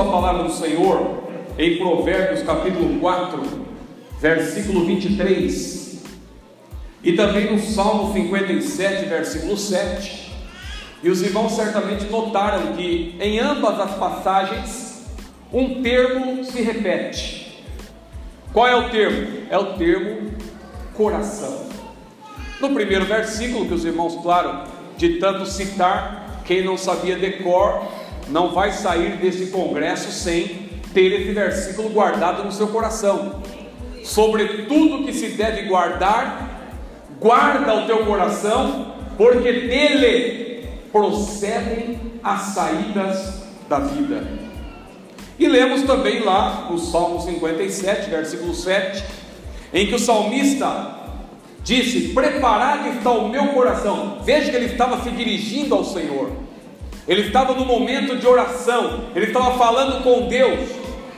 a palavra do Senhor em Provérbios capítulo 4, versículo 23, e também no Salmo 57, versículo 7. E os irmãos certamente notaram que em ambas as passagens um termo se repete. Qual é o termo? É o termo coração. No primeiro versículo, que os irmãos, claro, de tanto citar, quem não sabia decor, não vai sair desse congresso sem ter esse versículo guardado no seu coração. Sobre tudo que se deve guardar, guarda o teu coração, porque dele procedem as saídas da vida. E lemos também lá no Salmo 57, versículo 7, em que o salmista disse: Preparado está o meu coração. Veja que ele estava se dirigindo ao Senhor, ele estava no momento de oração, ele estava falando com Deus,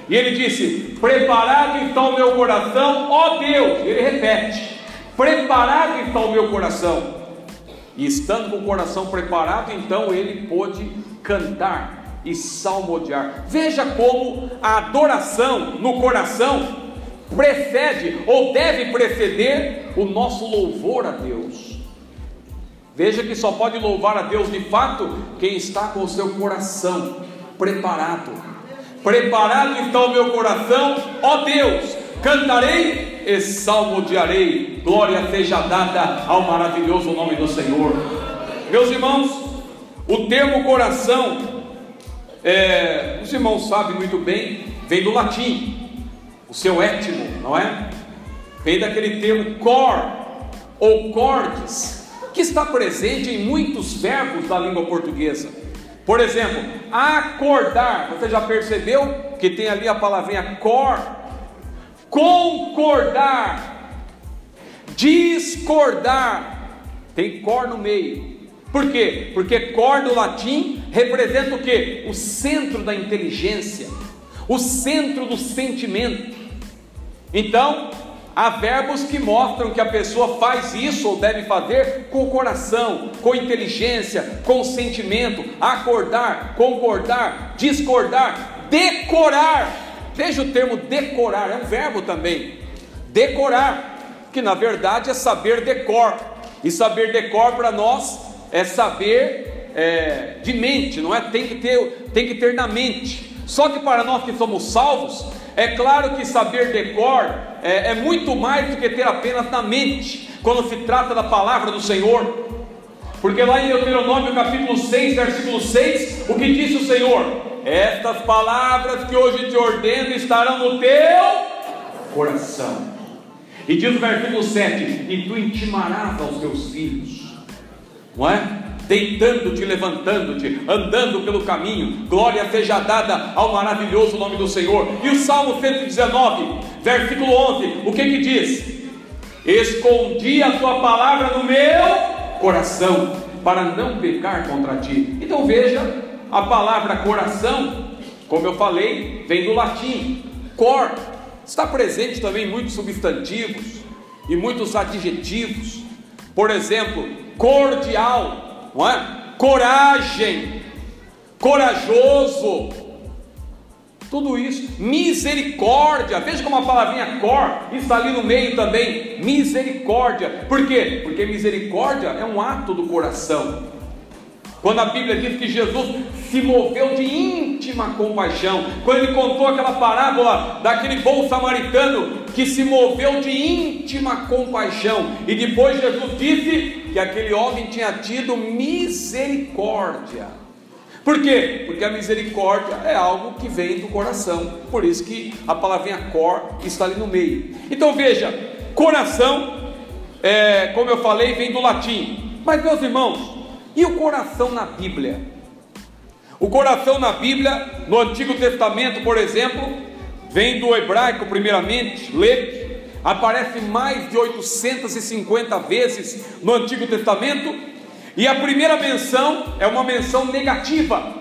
e ele disse: Preparado está o meu coração, ó Deus. Ele repete: Preparado está o meu coração. E estando com o coração preparado, então ele pôde cantar e salmodiar. Veja como a adoração no coração precede ou deve preceder o nosso louvor a Deus. Veja que só pode louvar a Deus de fato quem está com o seu coração preparado. Preparado está o meu coração, ó Deus, cantarei e salmodiarei. Glória seja dada ao maravilhoso nome do Senhor. Meus irmãos, o termo coração, é, os irmãos sabem muito bem, vem do latim o seu étimo, não é? Vem daquele termo cor ou cordes, que está presente em muitos verbos da língua portuguesa. Por exemplo, acordar, você já percebeu que tem ali a palavrinha cor? Concordar, discordar, tem cor no meio. Por quê? Porque cor do latim representa o que? O centro da inteligência, o centro do sentimento. Então, há verbos que mostram que a pessoa faz isso ou deve fazer com o coração, com inteligência, com sentimento, acordar, concordar, discordar, decorar. Veja o termo decorar, é um verbo também. Decorar, que na verdade é saber decor. E saber decor para nós é saber é, de mente, não é? Tem que ter, tem que ter na mente. Só que para nós que somos salvos, é claro que saber decor é, é muito mais do que ter apenas na mente, quando se trata da palavra do Senhor. Porque lá em Deuteronômio capítulo 6, versículo 6, o que disse o Senhor? Estas palavras que hoje te ordeno estarão no teu coração. E diz o versículo 7: E tu intimarás aos teus filhos, não é? Deitando-te, levantando-te, andando pelo caminho, glória seja dada ao maravilhoso nome do Senhor. E o Salmo 119, versículo 11, o que que diz? Escondi a tua palavra no meu coração, para não pecar contra ti. Então veja, a palavra coração, como eu falei, vem do latim, cor, está presente também em muitos substantivos e muitos adjetivos. Por exemplo, cordial, não é? Coragem, corajoso, tudo isso, misericórdia, veja como a palavrinha cor está ali no meio também, misericórdia, por quê? Porque misericórdia é um ato do coração, quando a Bíblia diz que Jesus se moveu de íntima compaixão, quando ele contou aquela parábola daquele bom samaritano que se moveu de íntima compaixão, e depois Jesus disse que aquele homem tinha tido misericórdia. Por quê? Porque a misericórdia é algo que vem do coração. Por isso que a palavrinha cor está ali no meio. Então veja, coração, é, como eu falei, vem do latim. Mas meus irmãos, e o coração na Bíblia? O coração na Bíblia, no Antigo Testamento, por exemplo, vem do hebraico, primeiramente, lev, aparece mais de 850 vezes no Antigo Testamento, e a primeira menção é uma menção negativa,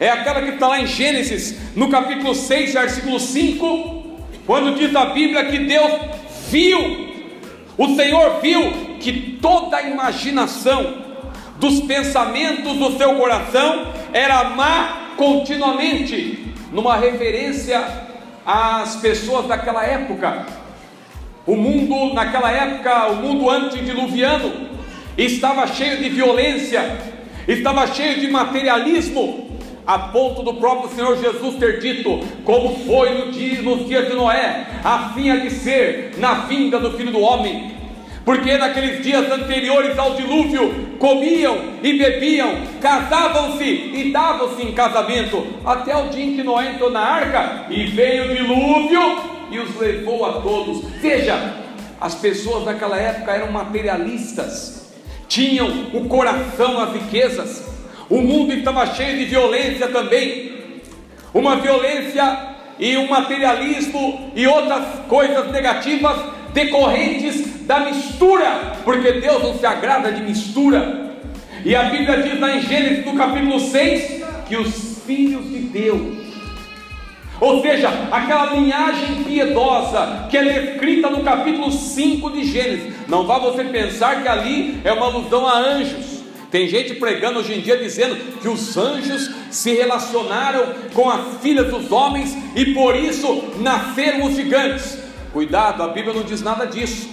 é aquela que está lá em Gênesis, no capítulo 6, versículo 5, quando diz a Bíblia que Deus viu, o Senhor viu que toda a imaginação, dos pensamentos do seu coração era má continuamente. numa referência às pessoas daquela época. O mundo naquela época, o mundo antediluviano, estava cheio de violência, estava cheio de materialismo, a ponto do próprio Senhor Jesus ter dito, como foi no dia, nos dias de Noé, assim há de ser na vinda do Filho do Homem. Porque naqueles dias anteriores ao dilúvio, comiam e bebiam, casavam-se e davam-se em casamento, até o dia em que Noé entrou na arca e veio o dilúvio e os levou a todos. Veja, as pessoas daquela época eram materialistas, tinham o coração às riquezas, o mundo estava cheio de violência também, uma violência e um materialismo e outras coisas negativas decorrentes da mistura, porque Deus não se agrada de mistura. E a Bíblia diz lá em Gênesis, no capítulo 6, que os filhos de Deus, ou seja, aquela linhagem piedosa que é descrita no capítulo 5 de Gênesis, não vá você pensar que ali é uma alusão a anjos. Tem gente pregando hoje em dia dizendo que os anjos se relacionaram com as filhas dos homens e por isso nasceram os gigantes. Cuidado, a Bíblia não diz nada disso.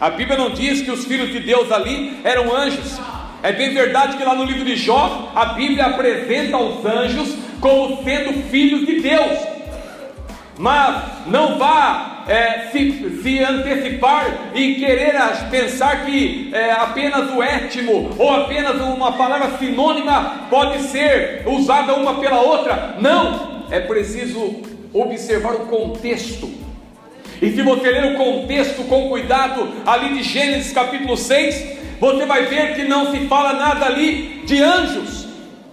A Bíblia não diz que os filhos de Deus ali eram anjos. É bem verdade que lá no livro de Jó, a Bíblia apresenta os anjos como sendo filhos de Deus. Mas não vá é, se, se, antecipar e querer pensar que é, apenas o étimo ou apenas uma palavra sinônima pode ser usada uma pela outra. Não, é preciso observar o contexto. E se você ler o contexto com cuidado, ali de Gênesis capítulo 6, você vai ver que não se fala nada ali de anjos,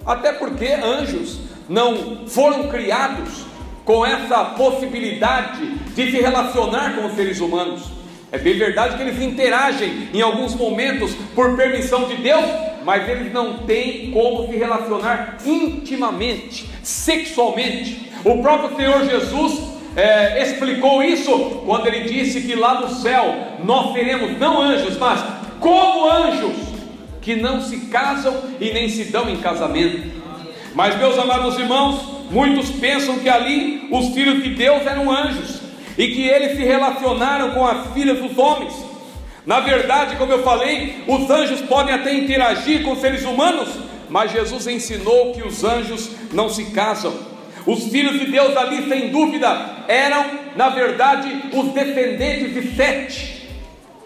até porque anjos não foram criados com essa possibilidade de se relacionar com os seres humanos. É bem verdade que eles interagem em alguns momentos por permissão de Deus, mas eles não têm como se relacionar intimamente, sexualmente. O próprio Senhor Jesus é, explicou isso quando ele disse que lá no céu nós teremos não anjos, mas como anjos que não se casam e nem se dão em casamento. Mas, meus amados irmãos, Muitos pensam que ali os filhos de Deus eram anjos e que eles se relacionaram com as filhas dos homens. Na verdade, como eu falei, os anjos podem até interagir com seres humanos, mas Jesus ensinou que os anjos não se casam. Os filhos de Deus ali, sem dúvida, eram, na verdade, os descendentes de Sete,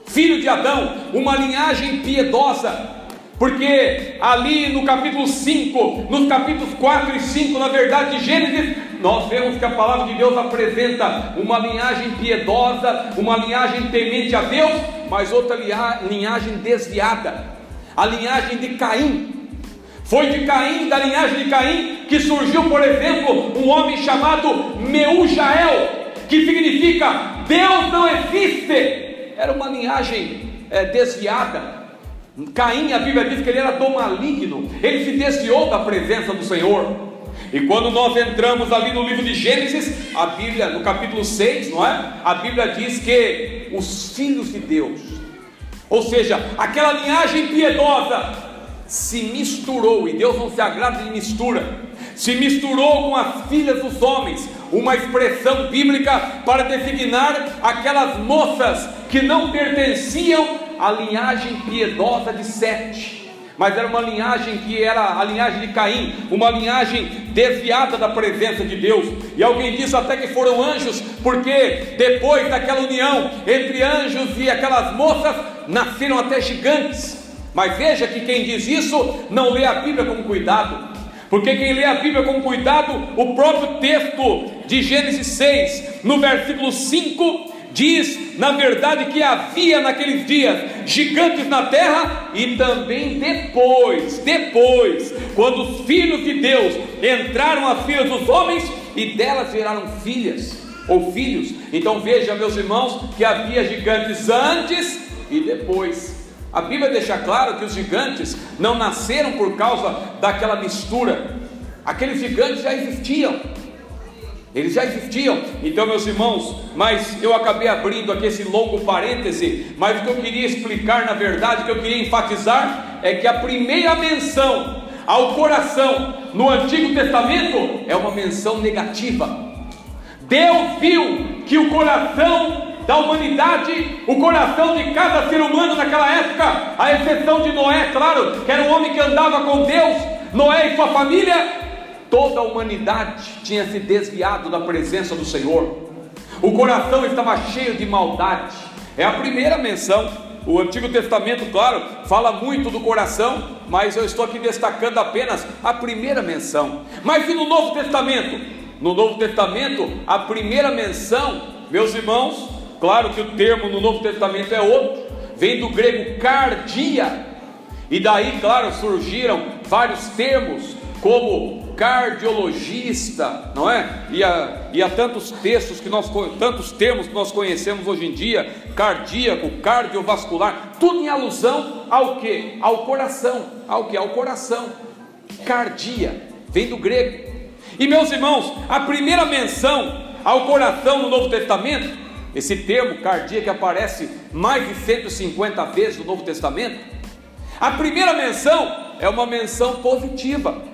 filho de Adão, uma linhagem piedosa, porque ali no capítulo 5, nos capítulos 4 e 5, na verdade, de Gênesis, nós vemos que a palavra de Deus apresenta uma linhagem piedosa, uma linhagem temente a Deus, mas outra linhagem desviada, a linhagem de Caim. Foi de Caim, da linhagem de Caim, que surgiu, por exemplo, um homem chamado Meujael, que significa Deus não existe. Era uma linhagem é, desviada, Caim, a Bíblia diz que ele era do maligno, ele se desviou da presença do Senhor. E quando nós entramos ali no livro de Gênesis, a Bíblia, no capítulo 6, não é? A Bíblia diz que os filhos de Deus, ou seja, aquela linhagem piedosa, se misturou, e Deus não se agrada de mistura, se misturou com as filhas dos homens, uma expressão bíblica para designar aquelas moças que não pertenciam à linhagem piedosa de Sete, mas era uma linhagem que era a linhagem de Caim, uma linhagem desviada da presença de Deus. E alguém diz até que foram anjos, porque depois daquela união entre anjos e aquelas moças, nasceram até gigantes. Mas veja que quem diz isso não lê a Bíblia com cuidado. Porque quem lê a Bíblia com cuidado, o próprio texto de Gênesis 6, no versículo 5, diz, na verdade, que havia naqueles dias gigantes na terra e também depois, depois, quando os filhos de Deus entraram as filhas dos homens e delas geraram filhas ou filhos. Então veja, meus irmãos, que havia gigantes antes e depois. A Bíblia deixa claro que os gigantes não nasceram por causa daquela mistura, aqueles gigantes já existiam, eles já existiam. Então, meus irmãos, mas eu acabei abrindo aqui esse longo parêntese, mas o que eu queria explicar, na verdade, o que eu queria enfatizar é que a primeira menção ao coração no Antigo Testamento é uma menção negativa. Deus viu que o coração da humanidade, o coração de cada ser humano naquela época, a exceção de Noé, claro, que era um homem que andava com Deus, Noé e sua família, toda a humanidade tinha se desviado da presença do Senhor, o coração estava cheio de maldade, é a primeira menção. O Antigo Testamento, claro, fala muito do coração, mas eu estou aqui destacando apenas a primeira menção. Mas e no Novo Testamento? No Novo Testamento, a primeira menção, meus irmãos, claro que o termo no Novo Testamento é outro, vem do grego cardia, e daí, claro, surgiram vários termos, como cardiologista, não é? E há, e há tantos textos que nós, tantos termos que nós conhecemos hoje em dia, cardíaco, cardiovascular, tudo em alusão ao que? Ao coração, ao que? Ao coração. Cardia, vem do grego. E meus irmãos, a primeira menção ao coração no Novo Testamento, esse termo cardíaco aparece mais de 150 vezes no Novo Testamento. A primeira menção é uma menção positiva.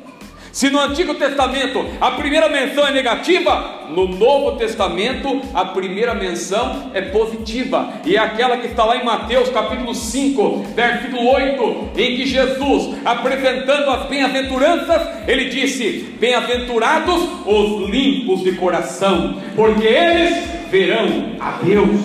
Se no Antigo Testamento a primeira menção é negativa, no Novo Testamento a primeira menção é positiva, e é aquela que está lá em Mateus capítulo 5, versículo 8, em que Jesus, apresentando as bem-aventuranças, ele disse: Bem-aventurados os limpos de coração, porque eles verão a Deus.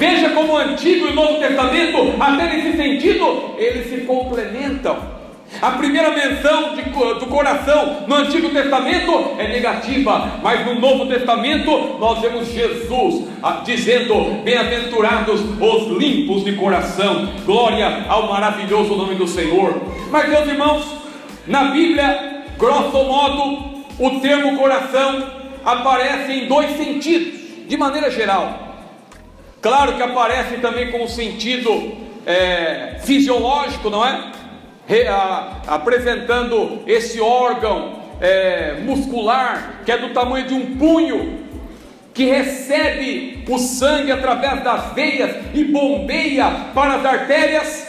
Veja como o Antigo e o Novo Testamento, até nesse sentido, eles se complementam. A primeira menção de, do coração no Antigo Testamento é negativa, mas no Novo Testamento nós vemos Jesus ah, dizendo: Bem-aventurados os limpos de coração, glória ao maravilhoso nome do Senhor. Mas, meus irmãos, na Bíblia, grosso modo, o termo coração aparece em dois sentidos, de maneira geral. Claro que aparece também com o sentido é, fisiológico, não é? Apresentando esse órgão é, muscular que é do tamanho de um punho, que recebe o sangue através das veias e bombeia para as artérias.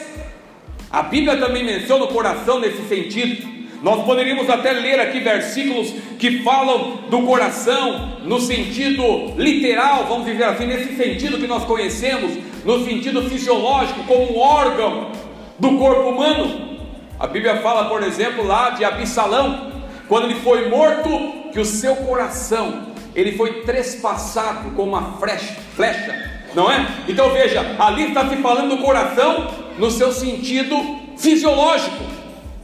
A Bíblia também menciona o coração nesse sentido. Nós poderíamos até ler aqui versículos que falam do coração no sentido literal, vamos dizer assim, nesse sentido que nós conhecemos, no sentido fisiológico, como um órgão do corpo humano. A Bíblia fala, por exemplo, lá de Absalão, quando ele foi morto, que o seu coração ele foi trespassado com uma flecha, flecha, não é? Então veja, ali está se falando do coração no seu sentido fisiológico.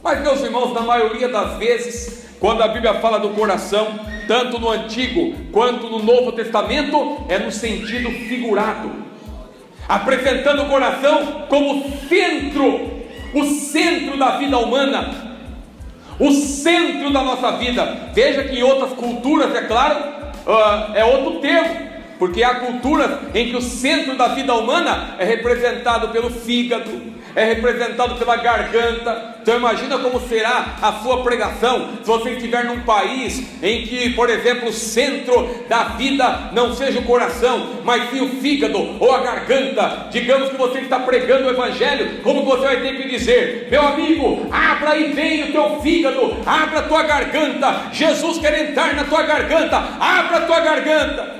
Mas meus irmãos, na maioria das vezes, quando a Bíblia fala do coração, tanto no Antigo quanto no Novo Testamento, é no sentido figurado, apresentando o coração como centro o centro da vida humana, o centro da nossa vida. Veja que em outras culturas, é claro, uh, é outro termo, porque há culturas em que o centro da vida humana é representado pelo fígado, é representado pela garganta. Então imagina como será a sua pregação se você estiver num país em que, por exemplo, o centro da vida não seja o coração, mas sim o fígado ou a garganta. Digamos que você está pregando o evangelho, como você vai ter que dizer: "Meu amigo, abra e bem o teu fígado, abra a tua garganta. Jesus quer entrar na tua garganta. Abra a tua garganta."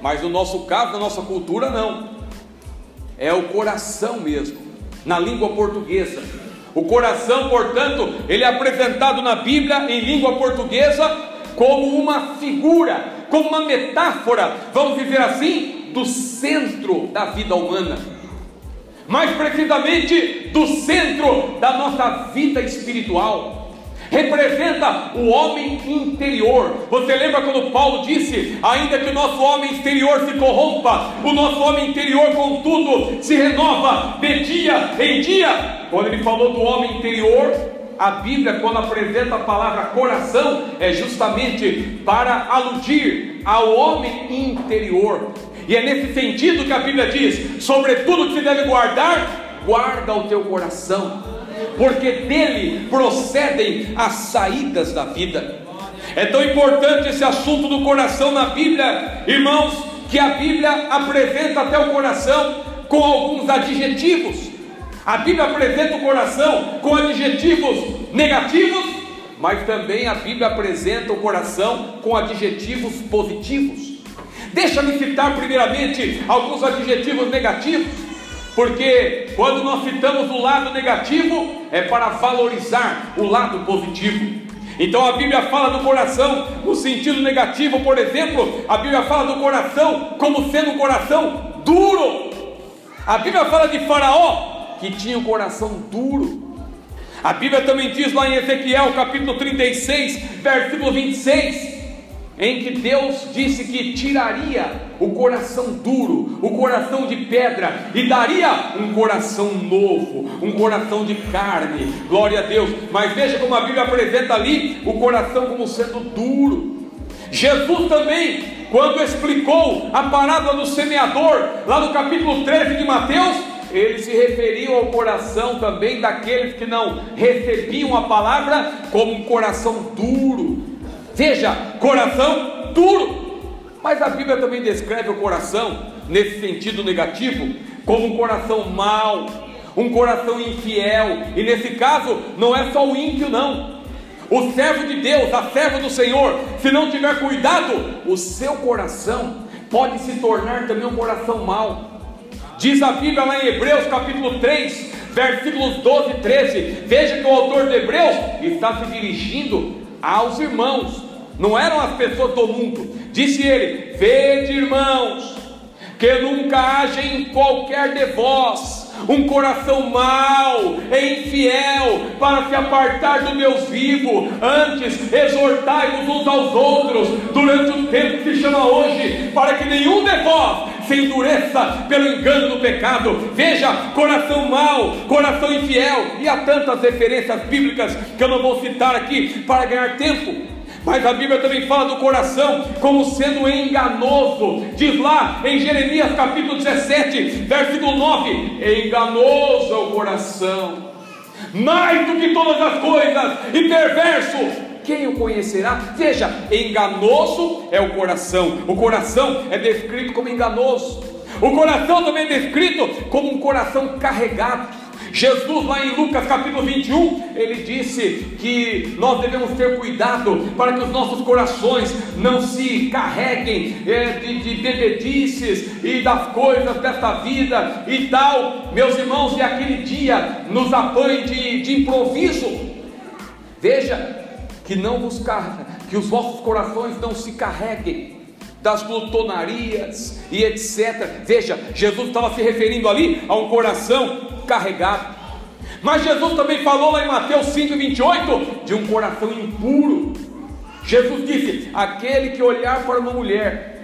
Mas no nosso caso, na nossa cultura não. É o coração mesmo na língua portuguesa. O coração, portanto, ele é apresentado na Bíblia em língua portuguesa como uma figura, como uma metáfora, vamos dizer assim, do centro da vida humana. Mais precisamente, do centro da nossa vida espiritual representa o homem interior. Você lembra quando Paulo disse: ainda que o nosso homem exterior se corrompa, o nosso homem interior, contudo, se renova de dia em dia? Quando ele falou do homem interior, a Bíblia, quando apresenta a palavra coração, é justamente para aludir ao homem interior. E é nesse sentido que a Bíblia diz: sobretudo que se deve guardar, guarda o teu coração porque dele procedem as saídas da vida. É tão importante esse assunto do coração na Bíblia, irmãos, que a Bíblia apresenta até o coração com alguns adjetivos. A Bíblia apresenta o coração com adjetivos negativos, mas também a Bíblia apresenta o coração com adjetivos positivos. Deixa-me citar primeiramente alguns adjetivos negativos, porque quando nós citamos o lado negativo é para valorizar o lado positivo. Então a Bíblia fala do coração no sentido negativo, por exemplo, a Bíblia fala do coração como sendo um coração duro. A Bíblia fala de Faraó que tinha um coração duro. A Bíblia também diz lá em Ezequiel capítulo 36, versículo 26, em que Deus disse que tiraria o coração duro, o coração de pedra, e daria um coração novo, um coração de carne. Glória a Deus. Mas veja como a Bíblia apresenta ali o coração como sendo duro. Jesus também, quando explicou a parábola do semeador, lá no capítulo 13 de Mateus, ele se referiu ao coração também daqueles que não recebiam a palavra como um coração duro. Veja, coração duro. Mas a Bíblia também descreve o coração, nesse sentido negativo, como um coração mau, um coração infiel. E nesse caso, não é só o ímpio, não. O servo de Deus, a serva do Senhor, se não tiver cuidado, o seu coração pode se tornar também um coração mau. Diz a Bíblia lá em Hebreus capítulo 3, versículos 12 e 13. Veja que o autor de Hebreus está se dirigindo aos irmãos, não eram as pessoas do mundo. Disse ele: Vede, irmãos, que nunca haja em qualquer de vós um coração mau e infiel para se apartar do Deus vivo. Antes, exortai-vos uns aos outros durante o tempo que se chama hoje, para que nenhum de vós se endureça pelo engano do pecado. Veja, coração mau, coração infiel, e há tantas referências bíblicas que eu não vou citar aqui para ganhar tempo. Mas a Bíblia também fala do coração como sendo enganoso. Diz lá em Jeremias capítulo 17, versículo 9: Enganoso é o coração, mais do que todas as coisas, e perverso. Quem o conhecerá? Veja, enganoso é o coração. O coração é descrito como enganoso. O coração também é descrito como um coração carregado. Jesus, lá em Lucas capítulo 21, ele disse que nós devemos ter cuidado para que os nossos corações não se carreguem é, de, de bebedices e das coisas desta vida e tal. Meus irmãos, e aquele dia nos apanhe de, de improviso. Veja que não buscar, que os vossos corações não se carreguem das glutonarias e etc. Veja, Jesus estava se referindo ali a um coração carregado. Mas Jesus também falou lá em Mateus 5,28 de um coração impuro. Jesus disse: aquele que olhar para uma mulher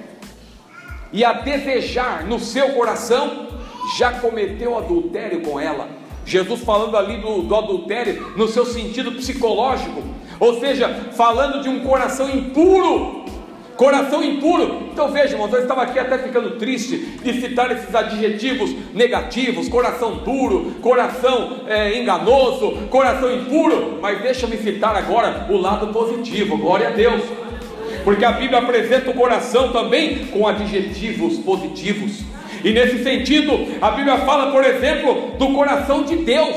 e a desejar no seu coração, já cometeu adultério com ela. Jesus falando ali do, do adultério no seu sentido psicológico, ou seja, falando de um coração impuro coração impuro. Então veja, irmãos, eu estava aqui até ficando triste de citar esses adjetivos negativos: coração duro, coração é, enganoso, coração impuro. Mas deixa-me citar agora o lado positivo, glória a Deus. Porque a Bíblia apresenta o coração também com adjetivos positivos. E nesse sentido, a Bíblia fala, por exemplo, do coração de Deus.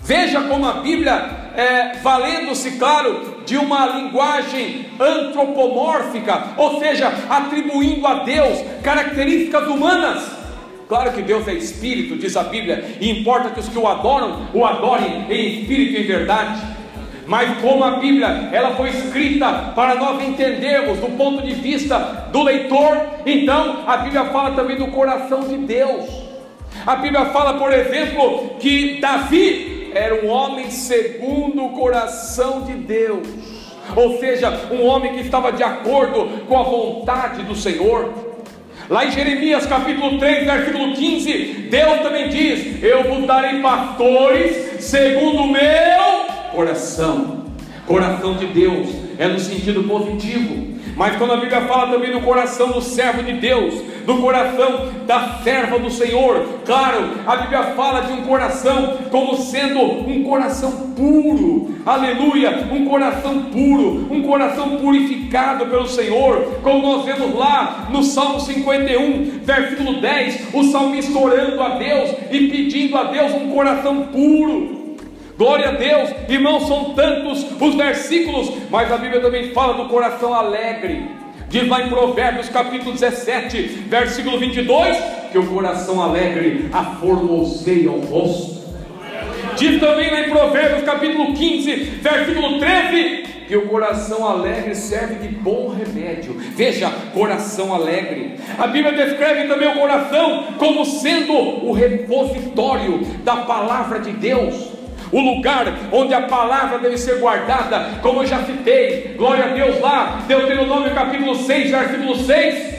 Veja como a Bíblia é, valendo-se, claro, de uma linguagem antropomórfica, ou seja, atribuindo a Deus características humanas. Claro que Deus é espírito, diz a Bíblia, e importa que os que o adoram, o adorem em espírito e em verdade. Mas como a Bíblia, ela foi escrita para nós entendermos do ponto de vista do leitor, então a Bíblia fala também do coração de Deus. A Bíblia fala, por exemplo, que Era um homem segundo o coração de Deus, ou seja, um homem que estava de acordo com a vontade do Senhor. Lá em Jeremias capítulo 3, versículo 15, Deus também diz: Eu vos darei pastores segundo o meu coração. Coração de Deus é no sentido positivo. Mas quando a Bíblia fala também do coração do servo de Deus, do coração da serva do Senhor, claro, a Bíblia fala de um coração como sendo um coração puro, aleluia, um coração puro, um coração purificado pelo Senhor, como nós vemos lá no Salmo 51, versículo 10, o salmista orando a Deus e pedindo a Deus um coração puro. Glória a Deus, irmãos, são tantos os versículos, mas a Bíblia também fala do coração alegre. Diz lá em Provérbios capítulo 17, versículo 22, que o coração alegre aformoseia o rosto. Diz também lá em Provérbios capítulo 15, versículo 13, que o coração alegre serve de bom remédio. Veja, coração alegre. A Bíblia descreve também o coração como sendo o repositório da palavra de Deus o lugar onde a palavra deve ser guardada, como eu já citei, glória a Deus lá, Deuteronômio capítulo 6, versículo 6,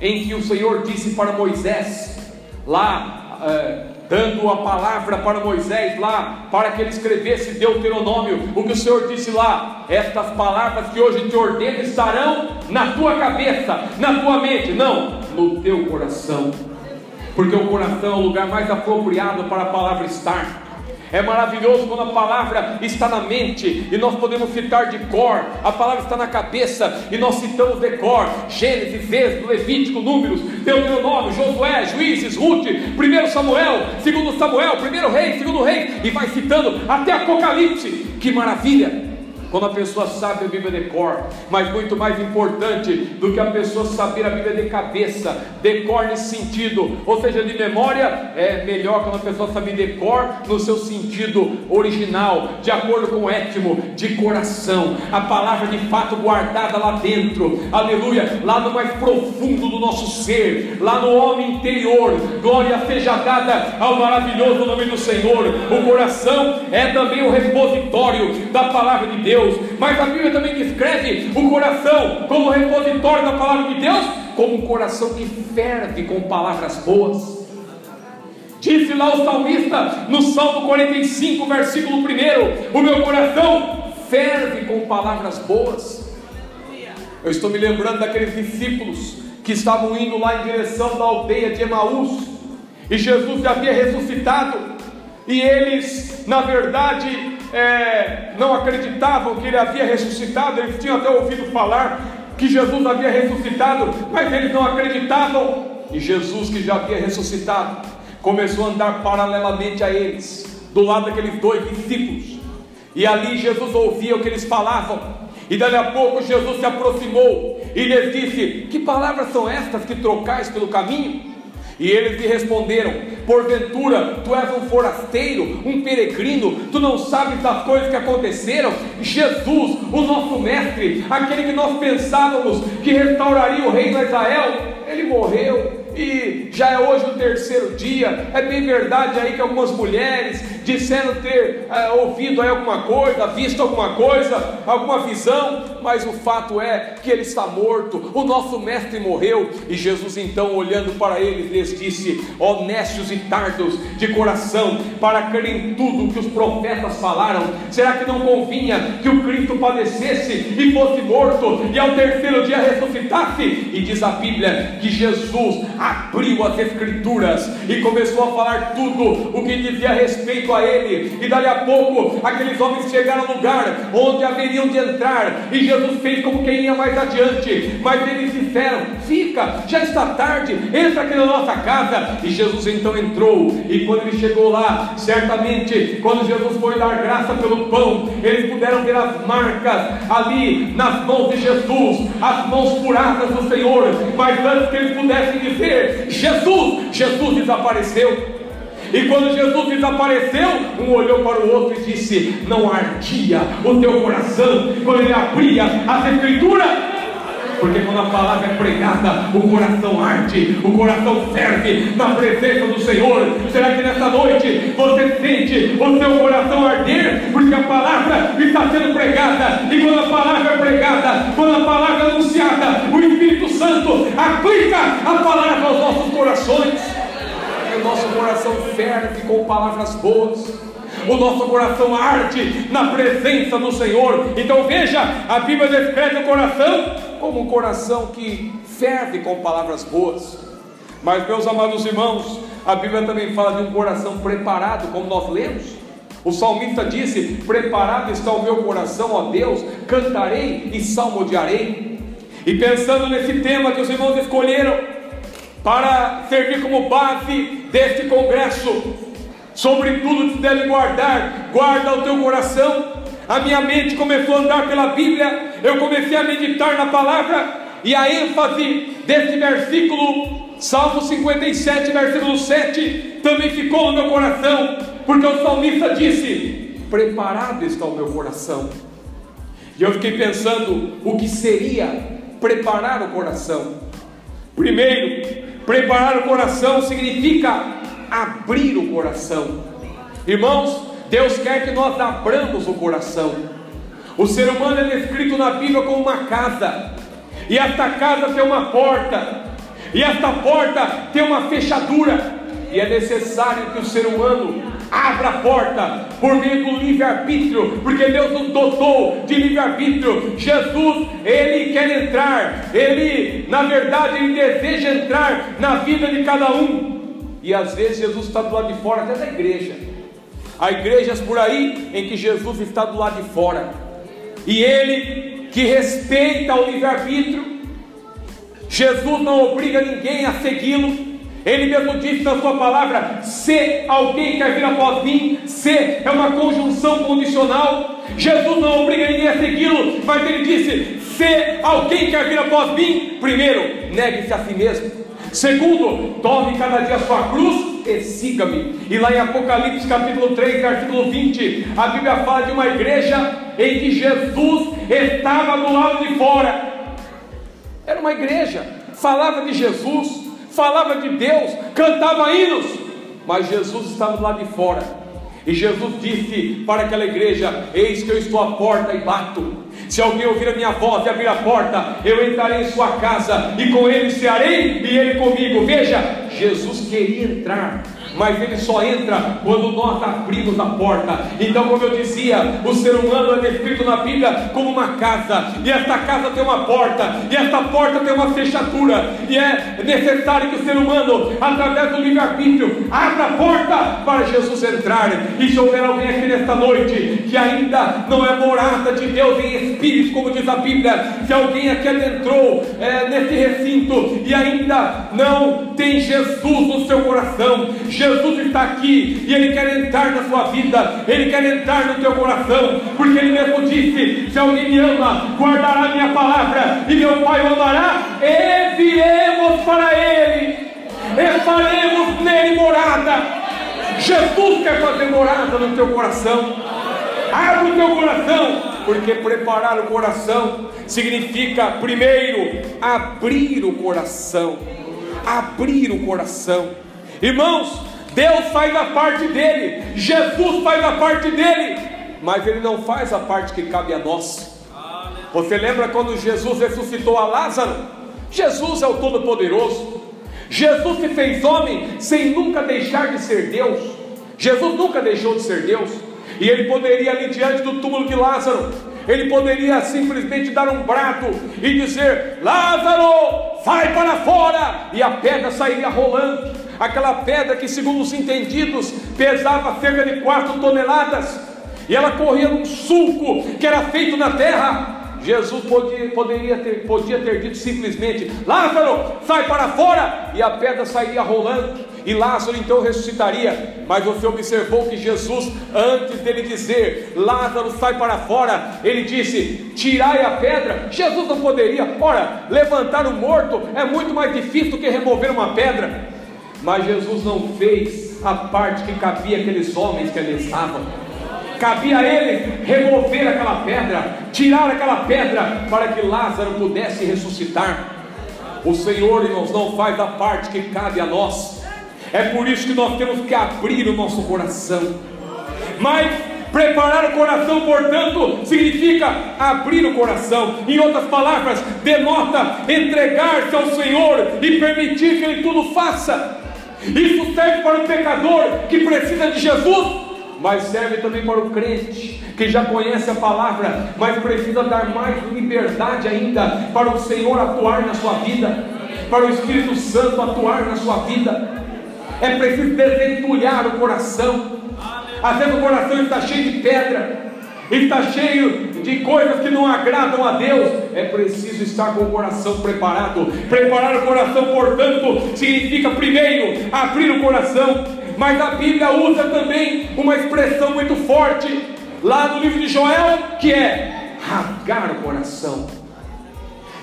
em que o Senhor disse para Moisés, lá, é, dando a palavra para Moisés lá, para que ele escrevesse Deuteronômio, o que o Senhor disse lá, estas palavras que hoje te ordeno estarão na tua cabeça, na tua mente, não, no teu coração, porque o coração é o lugar mais apropriado para a palavra estar. É maravilhoso quando a palavra está na mente e nós podemos citar de cor, a palavra está na cabeça e nós citamos de cor. Gênesis, Êxodo, Levítico, Números, Deuteronômio, Josué, Juízes, Ruth, 1 Samuel, 2 Samuel, 1 Rei, 2 Rei, e vai citando até Apocalipse. Que maravilha! Quando a pessoa sabe a Bíblia de cor, mas muito mais importante do que a pessoa saber a Bíblia de cabeça, de cor nesse sentido, ou seja, de memória, é melhor quando a pessoa sabe de cor no seu sentido original, de acordo com o étimo, de coração, a palavra de fato guardada lá dentro, aleluia, lá no mais profundo do nosso ser, lá no homem interior, glória seja dada ao maravilhoso nome do Senhor, o coração é também o repositório da palavra de Deus. Deus, mas a Bíblia também descreve o coração como repositório da palavra de Deus, como um coração que ferve com palavras boas. Disse lá o salmista no Salmo 45, versículo 1: O meu coração ferve com palavras boas. Eu estou me lembrando daqueles discípulos que estavam indo lá em direção da aldeia de Emaús, e Jesus já havia ressuscitado, e eles, na verdade, é, não acreditavam que ele havia ressuscitado, eles tinham até ouvido falar que Jesus havia ressuscitado, mas eles não acreditavam. E Jesus, que já havia ressuscitado, começou a andar paralelamente a eles, do lado daqueles dois discípulos. E ali Jesus ouvia o que eles falavam. E dali a pouco Jesus se aproximou e lhes disse: Que palavras são estas que trocais pelo caminho? E eles lhe responderam: Porventura, tu és um forasteiro, um peregrino, tu não sabes das coisas que aconteceram? Jesus, o nosso mestre, aquele que nós pensávamos que restauraria o reino de Israel, ele morreu e já é hoje o terceiro dia. É bem verdade aí que algumas mulheres disseram ter é, ouvido alguma coisa, visto alguma coisa, alguma visão, mas o fato é que ele está morto. O nosso mestre morreu e Jesus então olhando para eles lhes disse: honestos e tardos de coração, para crer em tudo que os profetas falaram. Será que não convinha que o Cristo padecesse e fosse morto e ao terceiro dia ressuscitasse? E diz a Bíblia que Jesus abriu as Escrituras e começou a falar tudo o que dizia respeito a ele. E dali a pouco, aqueles homens chegaram ao lugar onde haveriam de entrar, e Jesus fez como quem ia mais adiante. Mas eles disseram: Fica, já está tarde, entra aqui na nossa casa. E Jesus então entrou, e quando ele chegou lá, certamente, quando Jesus foi dar graça pelo pão, eles puderam ver as marcas ali nas mãos de Jesus, as mãos curadas do Senhor. Mas antes que eles pudessem dizer, Jesus, Jesus desapareceu. E quando Jesus desapareceu, um olhou para o outro e disse: Não ardia o teu coração quando ele abria as Escrituras? Porque quando a palavra é pregada, o coração arde, o coração ferve na presença do Senhor. Será que nessa noite você sente o seu coração arder? Porque a palavra está sendo pregada, e quando a palavra é pregada, quando a palavra é anunciada, o Espírito Santo aplica a palavra aos nossos corações. Nosso coração ferve com palavras boas o nosso coração arde na presença do Senhor. Então veja, a Bíblia descreve o coração como um coração que ferve com palavras boas. Mas, meus amados irmãos, a Bíblia também fala de um coração preparado, como nós lemos. O salmista disse: Preparado está o meu coração, ó Deus, cantarei e salmodiarei. E pensando nesse tema que os irmãos escolheram para servir como base deste congresso, sobre tudo que deve guardar, guarda o teu coração. A minha mente começou a andar pela Bíblia, eu comecei a meditar na palavra, e a ênfase desse versículo, Salmo 57, versículo 7, também ficou no meu coração, porque o salmista disse: Preparado está o meu coração. E eu fiquei pensando o que seria preparar o coração. Primeiro, preparar o coração significa abrir o coração. Irmãos, Deus quer que nós abramos o coração. O ser humano é descrito na Bíblia como uma casa, e esta casa tem uma porta, e esta porta tem uma fechadura, e é necessário que o ser humano abra a porta por meio do livre-arbítrio, porque Deus nos dotou de livre-arbítrio. Jesus, Ele quer entrar, Ele, na verdade, Ele deseja entrar na vida de cada um. E às vezes Jesus está do lado de fora, até da igreja. Há igrejas por aí em que Jesus está do lado de fora, e Ele que respeita o livre-arbítrio, Jesus não obriga ninguém a segui-lo, ele mesmo disse na sua palavra: se alguém quer vir após mim, se é uma conjunção condicional. Jesus não obriga ninguém a segui-lo, mas ele disse: se alguém quer vir após mim, primeiro, negue-se a si mesmo. Segundo, tome cada dia a sua cruz e siga-me. E lá em Apocalipse capítulo 3, versículo 20, a Bíblia fala de uma igreja em que Jesus estava do lado de fora. Era uma igreja, falava de Jesus, falava de Deus, cantava hinos, mas Jesus estava lá de fora. E Jesus disse para aquela igreja: Eis que eu estou à porta e bato. Se alguém ouvir a minha voz e abrir a porta, eu entrarei em sua casa e com ele cearei e ele comigo. Veja, Jesus queria entrar mas ele só entra quando nós abrimos a porta. Então, como eu dizia, o ser humano é descrito na Bíblia como uma casa, e esta casa tem uma porta, e esta porta tem uma fechadura, e é necessário que o ser humano, através do livre-arbítrio, abra a porta para Jesus entrar. E se houver alguém aqui nesta noite que ainda não é morada de Deus em espírito, como diz a Bíblia, se alguém aqui adentrou é, nesse recinto e ainda não tem Jesus no seu coração, Jesus está aqui e Ele quer entrar na sua vida, Ele quer entrar no teu coração, porque Ele mesmo disse: Se alguém me ama, guardará minha palavra, e meu Pai o amará, e viremos para Ele, e faremos nele morada. Jesus quer fazer morada no teu coração. Abre o teu coração, porque preparar o coração significa, primeiro, abrir o coração. Abrir o coração. Irmãos, Deus faz a parte dele, Jesus faz a parte dele, mas ele não faz a parte que cabe a nós. Você lembra quando Jesus ressuscitou a Lázaro? Jesus é o Todo-Poderoso. Jesus se fez homem sem nunca deixar de ser Deus. Jesus nunca deixou de ser Deus. E ele poderia ali diante do túmulo de Lázaro, ele poderia simplesmente dar um brado e dizer: Lázaro, sai para fora, e a pedra sairia rolando aquela pedra que, segundo os entendidos, pesava cerca de 4 toneladas, e ela corria num sulco que era feito na terra. Jesus podia, poderia ter, podia ter dito simplesmente: Lázaro, sai para fora, e a pedra sairia rolando, e Lázaro então ressuscitaria. Mas você observou que Jesus, antes dele dizer: Lázaro, sai para fora, ele disse: Tirai a pedra. Jesus não poderia, ora, levantar o morto é muito mais difícil do que remover uma pedra. Mas Jesus não fez a parte que cabia aqueles homens que ali estavam. Cabia a eles remover aquela pedra, tirar aquela pedra, para que Lázaro pudesse ressuscitar. O Senhor, irmãos, não faz a parte que cabe a nós. É por isso que nós temos que abrir o nosso coração. Mas Preparar o coração, portanto, significa abrir o coração. Em outras palavras, denota entregar-se ao Senhor e permitir que Ele tudo faça. Isso serve para o pecador que precisa de Jesus, mas serve também para o crente que já conhece a palavra, mas precisa dar mais liberdade ainda para o Senhor atuar na sua vida, para o Espírito Santo atuar na sua vida. É preciso desentulhar o coração. Vezes o coração está cheio de pedra, está cheio de coisas que não agradam a Deus, é preciso estar com o coração preparado. Preparar o coração, portanto, significa primeiro abrir o coração. mas a Bíblia usa também uma expressão muito forte lá no livro de Joel, que é rasgar o coração.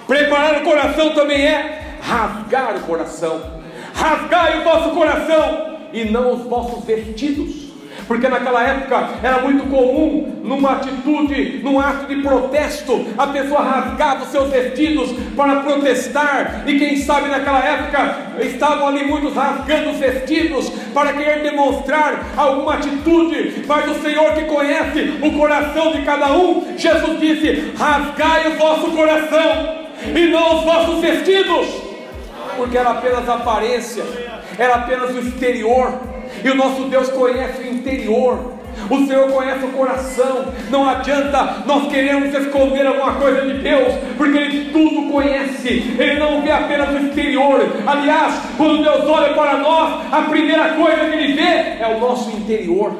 Preparar o coração também é rasgar o coração. Rasgai o vosso coração e não os vossos vestidos porque naquela época era muito comum, numa atitude, num ato de protesto, a pessoa rasgava os seus vestidos para protestar, e quem sabe naquela época estavam ali muitos rasgando os vestidos para querer demonstrar alguma atitude, mas o Senhor que conhece o coração de cada um, Jesus disse: rasgai o vosso coração e não os vossos vestidos, porque era apenas aparência, era apenas o exterior e o nosso Deus conhece o interior. O Senhor conhece o coração. Não adianta nós queremos esconder alguma coisa de Deus, porque Ele tudo conhece. Ele não vê apenas o exterior. Aliás, quando Deus olha para nós, a primeira coisa que Ele vê é o nosso interior.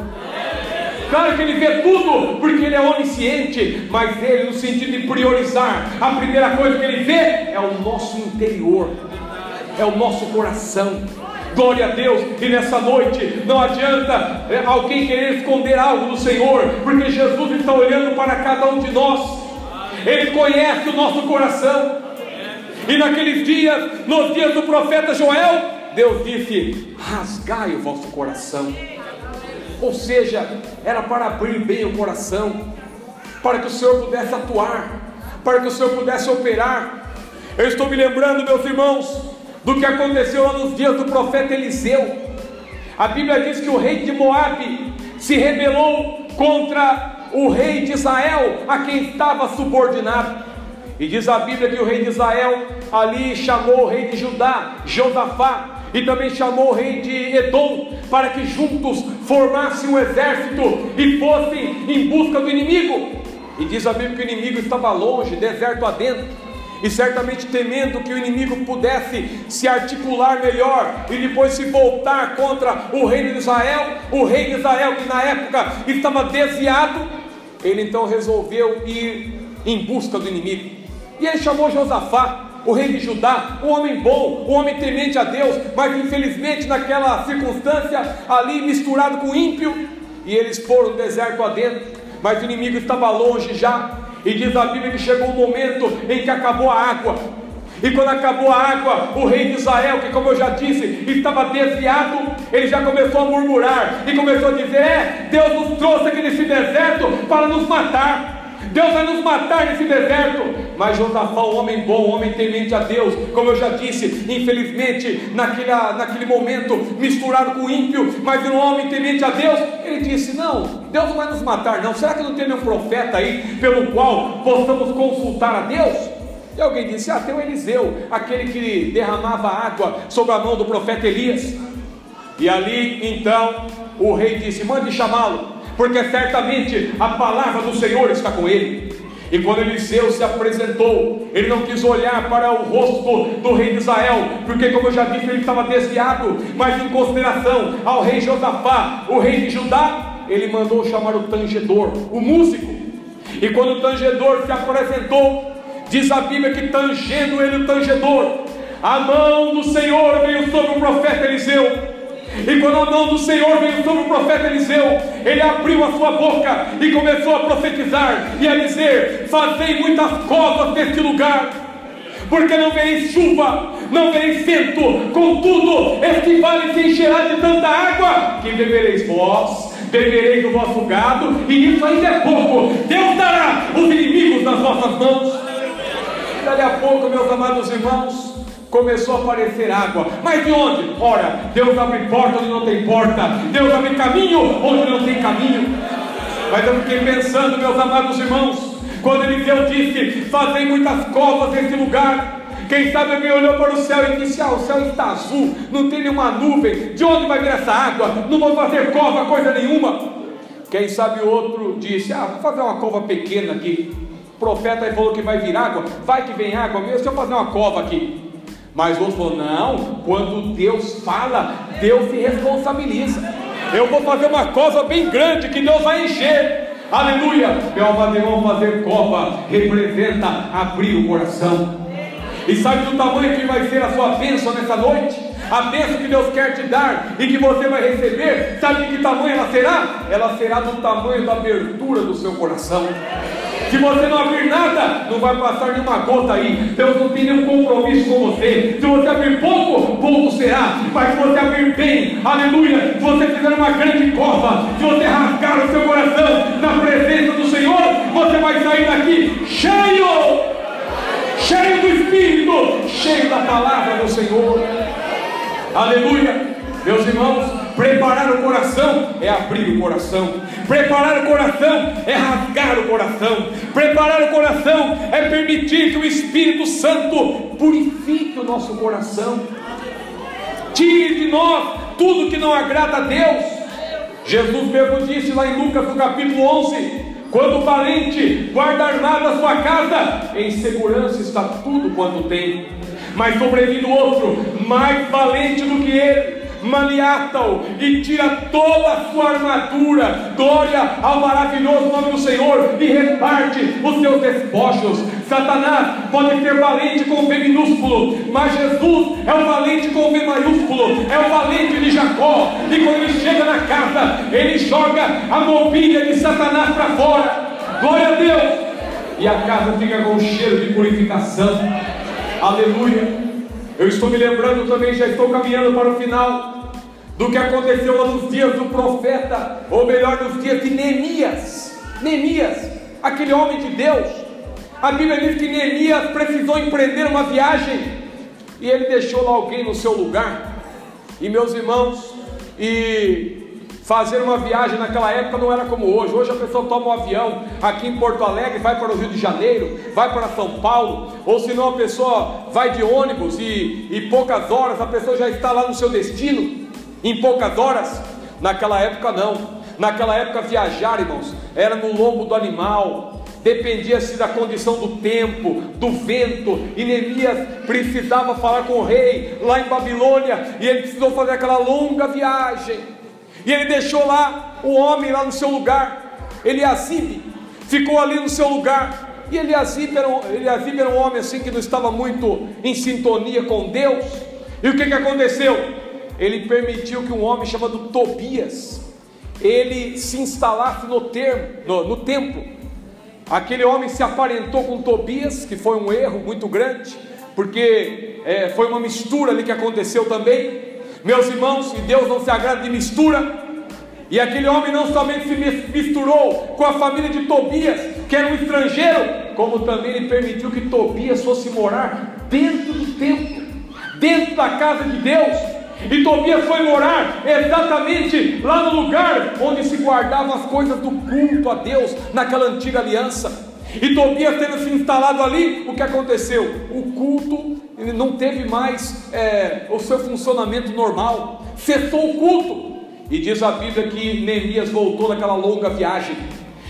Claro que ele vê tudo, porque ele é onisciente, mas ele, no sentido de priorizar, a primeira coisa que ele vê é o nosso interior, é o nosso coração. Glória a Deus. E nessa noite não adianta é, alguém querer esconder algo do Senhor, porque Jesus está olhando para cada um de nós. Ele conhece o nosso coração. E naqueles dias, nos dias do profeta Joel, Deus disse: rasgai o vosso coração. Ou seja, era para abrir bem o coração, para que o Senhor pudesse atuar, para que o Senhor pudesse operar. Eu estou me lembrando, meus irmãos, do que aconteceu lá nos dias do profeta Eliseu. A Bíblia diz que o rei de Moabe se rebelou contra o rei de Israel, a quem estava subordinado. E diz a Bíblia que o rei de Israel ali chamou o rei de Judá, Josafá, e também chamou o rei de Edom, para que juntos formassem um exército e fossem em busca do inimigo. E diz a Bíblia que o inimigo estava longe, deserto adentro e certamente temendo que o inimigo pudesse se articular melhor e depois se voltar contra o reino de Israel, o rei de Israel que na época estava desviado, ele então resolveu ir em busca do inimigo. E ele chamou Josafá, o rei de Judá, um homem bom, um homem temente a Deus, mas infelizmente naquela circunstância ali misturado com ímpio, e eles foram no deserto adentro, mas o inimigo estava longe já, e diz a Bíblia que chegou um momento em que acabou a água. E quando acabou a água, o rei de Israel, que como eu já disse, estava desviado, ele já começou a murmurar e começou a dizer: É, Deus nos trouxe aqui nesse deserto para nos matar. Deus vai nos matar nesse deserto. Mas Josafá, um homem bom, um homem temente a Deus, como eu já disse, infelizmente, naquele, naquele momento, misturado com ímpio, mas um homem temente a Deus, ele disse: Não, Deus não vai nos matar, não. Será que não tem nenhum profeta aí pelo qual possamos consultar a Deus? E alguém disse: Ah, tem o Eliseu, aquele que derramava água sobre a mão do profeta Elias. E ali então o rei disse: Mande chamá-lo porque certamente a palavra do Senhor está com ele. E quando Eliseu se apresentou, ele não quis olhar para o rosto do rei de Israel, porque, como eu já disse, ele estava desviado, mas em consideração ao rei Josafá, o rei de Judá, ele mandou chamar o tangedor, o músico. E quando o tangedor se apresentou, diz a Bíblia que tangendo ele o tangedor, a mão do Senhor veio sobre o profeta Eliseu e quando a mão do Senhor veio sobre o profeta Eliseu, ele abriu a sua boca e começou a profetizar e a dizer: Fazei muitas covas neste lugar, porque não vereis chuva, não vereis vento, contudo, este vale se encherá de tanta água que bebereis vós, bebereis do vosso gado, e isso ainda é pouco. Deus dará os inimigos nas vossas mãos. Dali a pouco, meus amados irmãos, começou a aparecer água. Mas de onde? Ora, Deus abre porta onde não tem porta, Deus abre caminho onde não tem caminho. Mas eu fiquei pensando, meus amados irmãos, quando Eliseu disse: Fazem muitas covas nesse lugar. Quem sabe alguém olhou para o céu e disse: Ah, o céu está azul, não tem nenhuma nuvem, de onde vai vir essa água? Não vou fazer cova, coisa nenhuma. Quem sabe outro disse: Ah, vou fazer uma cova pequena aqui. O profeta aí falou que vai vir água, vai que vem água deixa eu fazer uma cova aqui. Mas outros falou: não, quando Deus fala, Deus se responsabiliza. Eu vou fazer uma cova bem grande que Deus vai encher. Aleluia! Meu amado irmão, fazer cova representa abrir o coração. E sabe do tamanho que vai ser a sua bênção nessa noite? A bênção que Deus quer te dar e que você vai receber, sabe de que tamanho ela será? Ela será do tamanho da abertura do seu coração. Se você não abrir nada, não vai passar nenhuma gota aí. Deus não tem nenhum compromisso com você. Se você abrir pouco, pouco será. Mas se você abrir bem, aleluia. Se você fizer uma grande cova, se você rasgar o seu coração na presença do Senhor, você vai sair daqui cheio, cheio do Espírito, cheio da palavra do Senhor. Aleluia. Meus irmãos, preparar o coração é abrir o coração, preparar o coração é rasgar o coração, preparar o coração é permitir que o Espírito Santo purifique o nosso coração, tire de nós tudo que não agrada a Deus. Jesus mesmo disse lá em Lucas no capítulo 11: quando o valente guarda armada a sua casa, em segurança está tudo quanto tem. Mas sobrevindo outro, mais valente do que ele, maniata-o e tira toda a sua armadura, glória ao maravilhoso nome do Senhor e reparte os seus despojos. Satanás pode ser valente com V minúsculo, mas Jesus é o valente com V maiúsculo, é o valente de Jacó. E quando ele chega na casa, ele joga a mobília de Satanás para fora. Glória a Deus! E a casa fica com cheiro de purificação. Aleluia! Eu estou me lembrando também, já estou caminhando para o final do que aconteceu nos dias do profeta, ou melhor, nos dias de Neemias. Neemias, aquele homem de Deus. A Bíblia diz que Neemias precisou empreender uma viagem e ele deixou lá alguém no seu lugar. E meus irmãos, e Fazer uma viagem naquela época não era como hoje. Hoje a pessoa toma um avião aqui em Porto Alegre, vai para o Rio de Janeiro, vai para São Paulo, ou se não a pessoa vai de ônibus e, e poucas horas a pessoa já está lá no seu destino. Em poucas horas. Naquela época não. Naquela época viajar, irmãos, era no lombo do animal, dependia-se da condição do tempo, do vento, e Neemias precisava falar com o rei lá em Babilônia, e ele precisou fazer aquela longa viagem. E ele deixou lá o homem lá no seu lugar. Eliasibe ficou ali no seu lugar. E Eliasibe era, um, Eliasibe era um homem assim que não estava muito em sintonia com Deus. E o que, que aconteceu? Ele permitiu que um homem chamado Tobias ele se instalasse no, termo, no, no templo. Aquele homem se aparentou com Tobias, que foi um erro muito grande, porque é, foi uma mistura ali que aconteceu também. Meus irmãos, e Deus não se agrada de mistura. E aquele homem não somente se misturou com a família de Tobias, que era um estrangeiro, como também ele permitiu que Tobias fosse morar dentro do templo, dentro da casa de Deus. E Tobias foi morar exatamente lá no lugar onde se guardavam as coisas do culto a Deus, naquela antiga aliança. E Tobias tendo se instalado ali, o que aconteceu? O culto não teve mais é, o seu funcionamento normal, cessou o culto. E diz a Bíblia que Neemias voltou daquela longa viagem.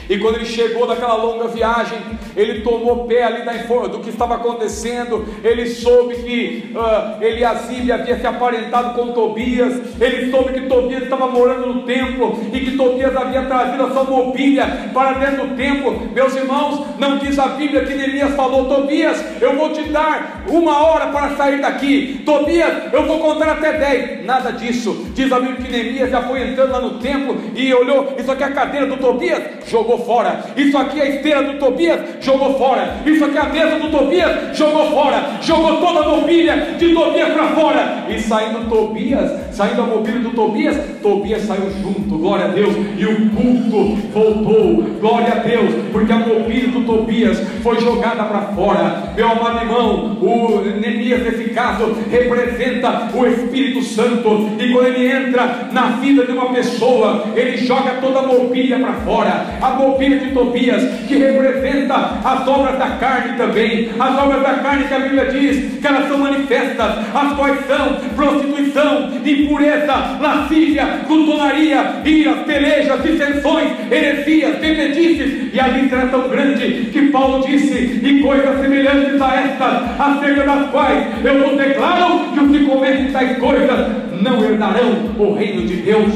E quando ele chegou daquela longa viagem, ele tomou pé ali da, do que estava acontecendo. Ele soube que uh, Eliasibe havia se aparentado com Tobias. Ele soube que Tobias estava morando no templo e que Tobias havia trazido a sua mobília para dentro do templo. Meus irmãos, não diz a Bíblia que Neemias falou: Tobias, eu vou te dar uma hora para sair daqui. Tobias, eu vou contar até dez. Nada disso. Diz a Bíblia que Neemias já foi entrando lá no templo e olhou. Isso aqui é a cadeira do Tobias. Jogou fora. Isso aqui é a esteira do Tobias, jogou fora. Isso aqui é a mesa do Tobias, jogou fora. Jogou toda a mobília de Tobias para fora. E saindo Tobias, saindo a mobília do Tobias, Tobias saiu junto, glória a Deus. E o culto voltou, glória a Deus, porque a mobília do Tobias foi jogada para fora. Meu amado irmão, o Neemias nesse caso representa o Espírito Santo. E quando ele entra na vida de uma pessoa, ele joga toda a mobília para fora. A mobília de Tobias, que representa as obras da carne também. As obras da carne que a Bíblia diz que elas são manifestas, as quais são prostituição, impureza, lascívia, glutonaria, iras, pelejas, dissensões, heresias, bebedices, e a lista é tão grande que Paulo disse, e coisas semelhantes a estas, acerca das quais eu vos declaro que os que cometem tais coisas não herdarão o reino de Deus.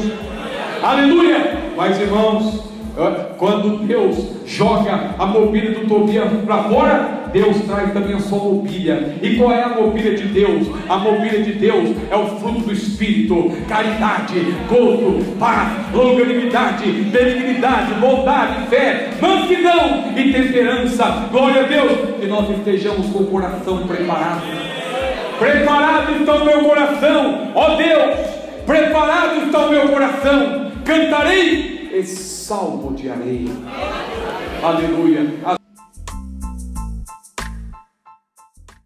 Aleluia! Mas irmãos, Quando Deus joga a mobília do Tobias para fora, Deus traz também a sua mobília. E qual é a mobília de Deus? A mobília de Deus é o fruto do Espírito: caridade, gozo, paz, longanimidade, benignidade, bondade, fé, mansidão e temperança. Glória a Deus, que nós estejamos com o coração preparado. Preparado está o meu coração, ó Deus, preparado está o meu coração. Cantarei salmo de areia. Aleluia.